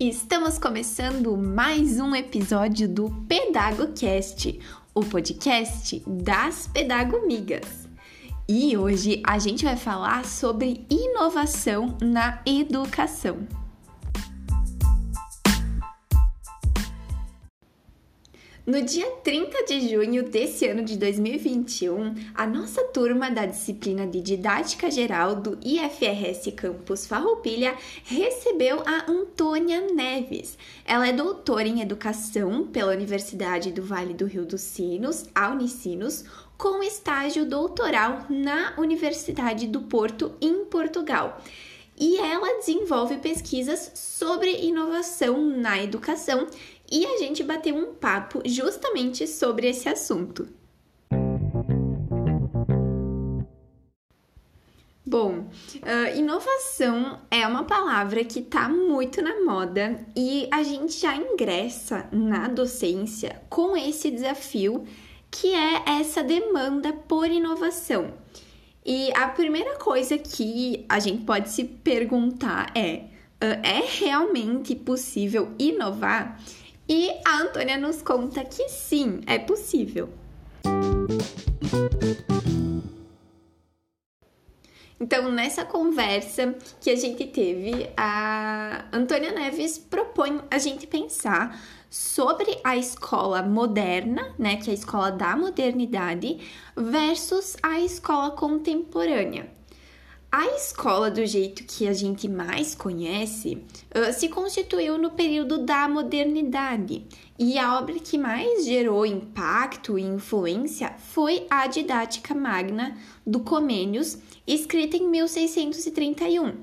Estamos começando mais um episódio do PedagoCast, o podcast das pedagomigas. E hoje a gente vai falar sobre inovação na educação. No dia 30 de junho desse ano de 2021, a nossa turma da disciplina de Didática Geral do IFRS Campus Farroupilha recebeu a Antônia Neves. Ela é doutora em Educação pela Universidade do Vale do Rio dos Sinos, a Unicinos, com estágio doutoral na Universidade do Porto, em Portugal e ela desenvolve pesquisas sobre inovação na educação e a gente bateu um papo justamente sobre esse assunto. Bom, uh, inovação é uma palavra que está muito na moda e a gente já ingressa na docência com esse desafio que é essa demanda por inovação. E a primeira coisa que a gente pode se perguntar é: uh, é realmente possível inovar? E a Antônia nos conta que sim, é possível. Então, nessa conversa que a gente teve, a Antônia Neves propõe a gente pensar sobre a escola moderna, né, que é a escola da modernidade, versus a escola contemporânea. A escola, do jeito que a gente mais conhece, se constituiu no período da modernidade e a obra que mais gerou impacto e influência foi a Didática Magna do Comênios, escrita em 1631.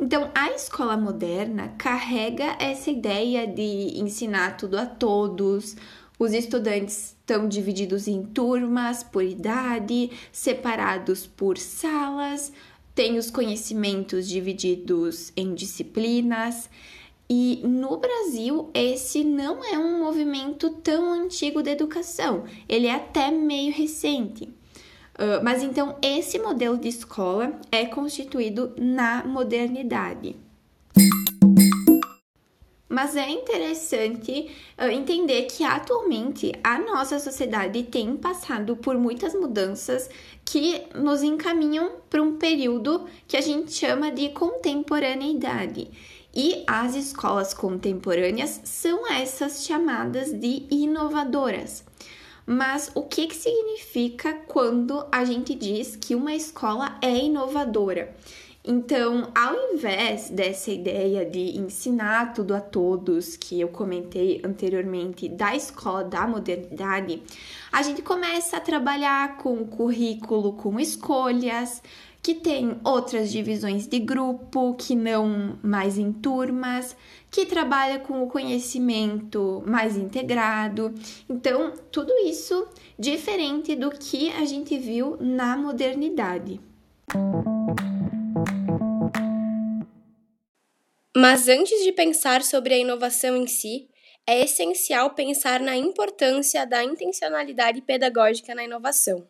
Então, a escola moderna carrega essa ideia de ensinar tudo a todos, os estudantes estão divididos em turmas por idade, separados por salas, tem os conhecimentos divididos em disciplinas. E no Brasil, esse não é um movimento tão antigo da educação, ele é até meio recente. Uh, mas então, esse modelo de escola é constituído na modernidade. Mas é interessante uh, entender que atualmente a nossa sociedade tem passado por muitas mudanças que nos encaminham para um período que a gente chama de contemporaneidade. E as escolas contemporâneas são essas chamadas de inovadoras. Mas o que, que significa quando a gente diz que uma escola é inovadora? Então, ao invés dessa ideia de ensinar tudo a todos, que eu comentei anteriormente, da escola da modernidade, a gente começa a trabalhar com currículo com escolhas, que tem outras divisões de grupo, que não mais em turmas, que trabalha com o conhecimento mais integrado. Então, tudo isso diferente do que a gente viu na modernidade. Mas antes de pensar sobre a inovação em si, é essencial pensar na importância da intencionalidade pedagógica na inovação.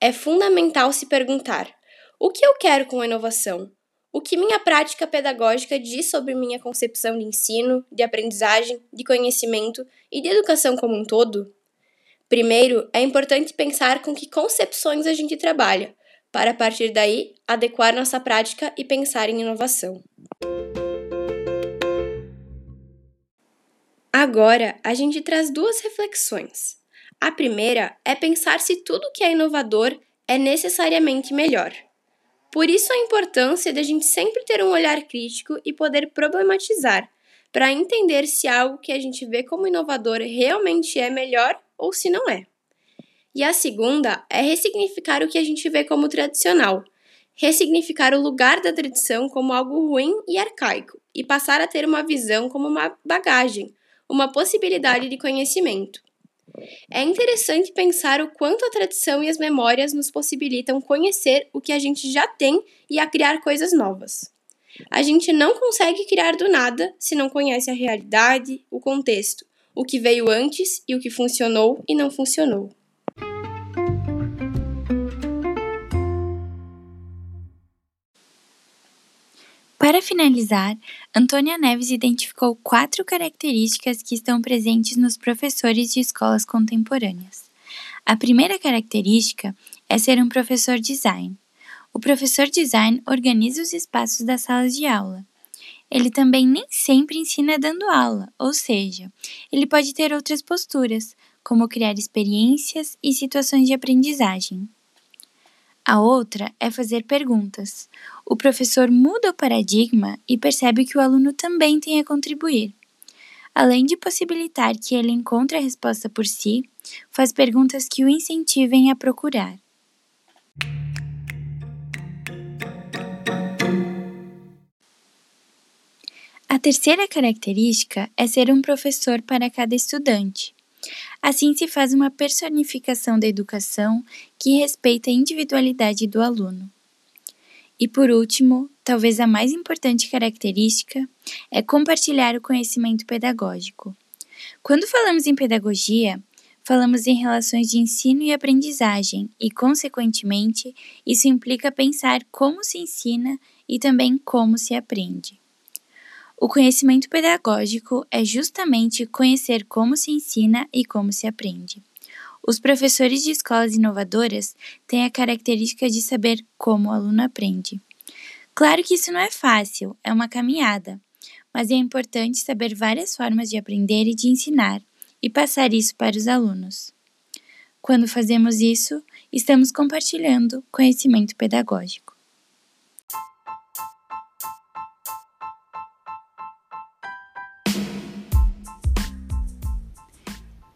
É fundamental se perguntar: o que eu quero com a inovação? O que minha prática pedagógica diz sobre minha concepção de ensino, de aprendizagem, de conhecimento e de educação como um todo? Primeiro, é importante pensar com que concepções a gente trabalha, para a partir daí adequar nossa prática e pensar em inovação. Agora, a gente traz duas reflexões. A primeira é pensar se tudo que é inovador é necessariamente melhor. Por isso a importância de a gente sempre ter um olhar crítico e poder problematizar, para entender se algo que a gente vê como inovador realmente é melhor ou se não é. E a segunda é ressignificar o que a gente vê como tradicional, ressignificar o lugar da tradição como algo ruim e arcaico e passar a ter uma visão como uma bagagem, uma possibilidade de conhecimento. É interessante pensar o quanto a tradição e as memórias nos possibilitam conhecer o que a gente já tem e a criar coisas novas. A gente não consegue criar do nada se não conhece a realidade, o contexto, o que veio antes e o que funcionou e não funcionou. Para finalizar, Antônia Neves identificou quatro características que estão presentes nos professores de escolas contemporâneas. A primeira característica é ser um professor design. O professor design organiza os espaços das salas de aula. Ele também nem sempre ensina dando aula, ou seja, ele pode ter outras posturas, como criar experiências e situações de aprendizagem. A outra é fazer perguntas. O professor muda o paradigma e percebe que o aluno também tem a contribuir. Além de possibilitar que ele encontre a resposta por si, faz perguntas que o incentivem a procurar. A terceira característica é ser um professor para cada estudante. Assim se faz uma personificação da educação que respeita a individualidade do aluno. E por último, talvez a mais importante característica é compartilhar o conhecimento pedagógico. Quando falamos em pedagogia, falamos em relações de ensino e aprendizagem, e, consequentemente, isso implica pensar como se ensina e também como se aprende. O conhecimento pedagógico é justamente conhecer como se ensina e como se aprende. Os professores de escolas inovadoras têm a característica de saber como o aluno aprende. Claro que isso não é fácil, é uma caminhada, mas é importante saber várias formas de aprender e de ensinar e passar isso para os alunos. Quando fazemos isso, estamos compartilhando conhecimento pedagógico.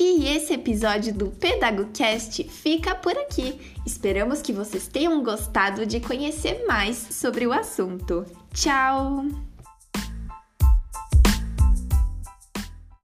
E esse episódio do PedagoCast fica por aqui. Esperamos que vocês tenham gostado de conhecer mais sobre o assunto. Tchau!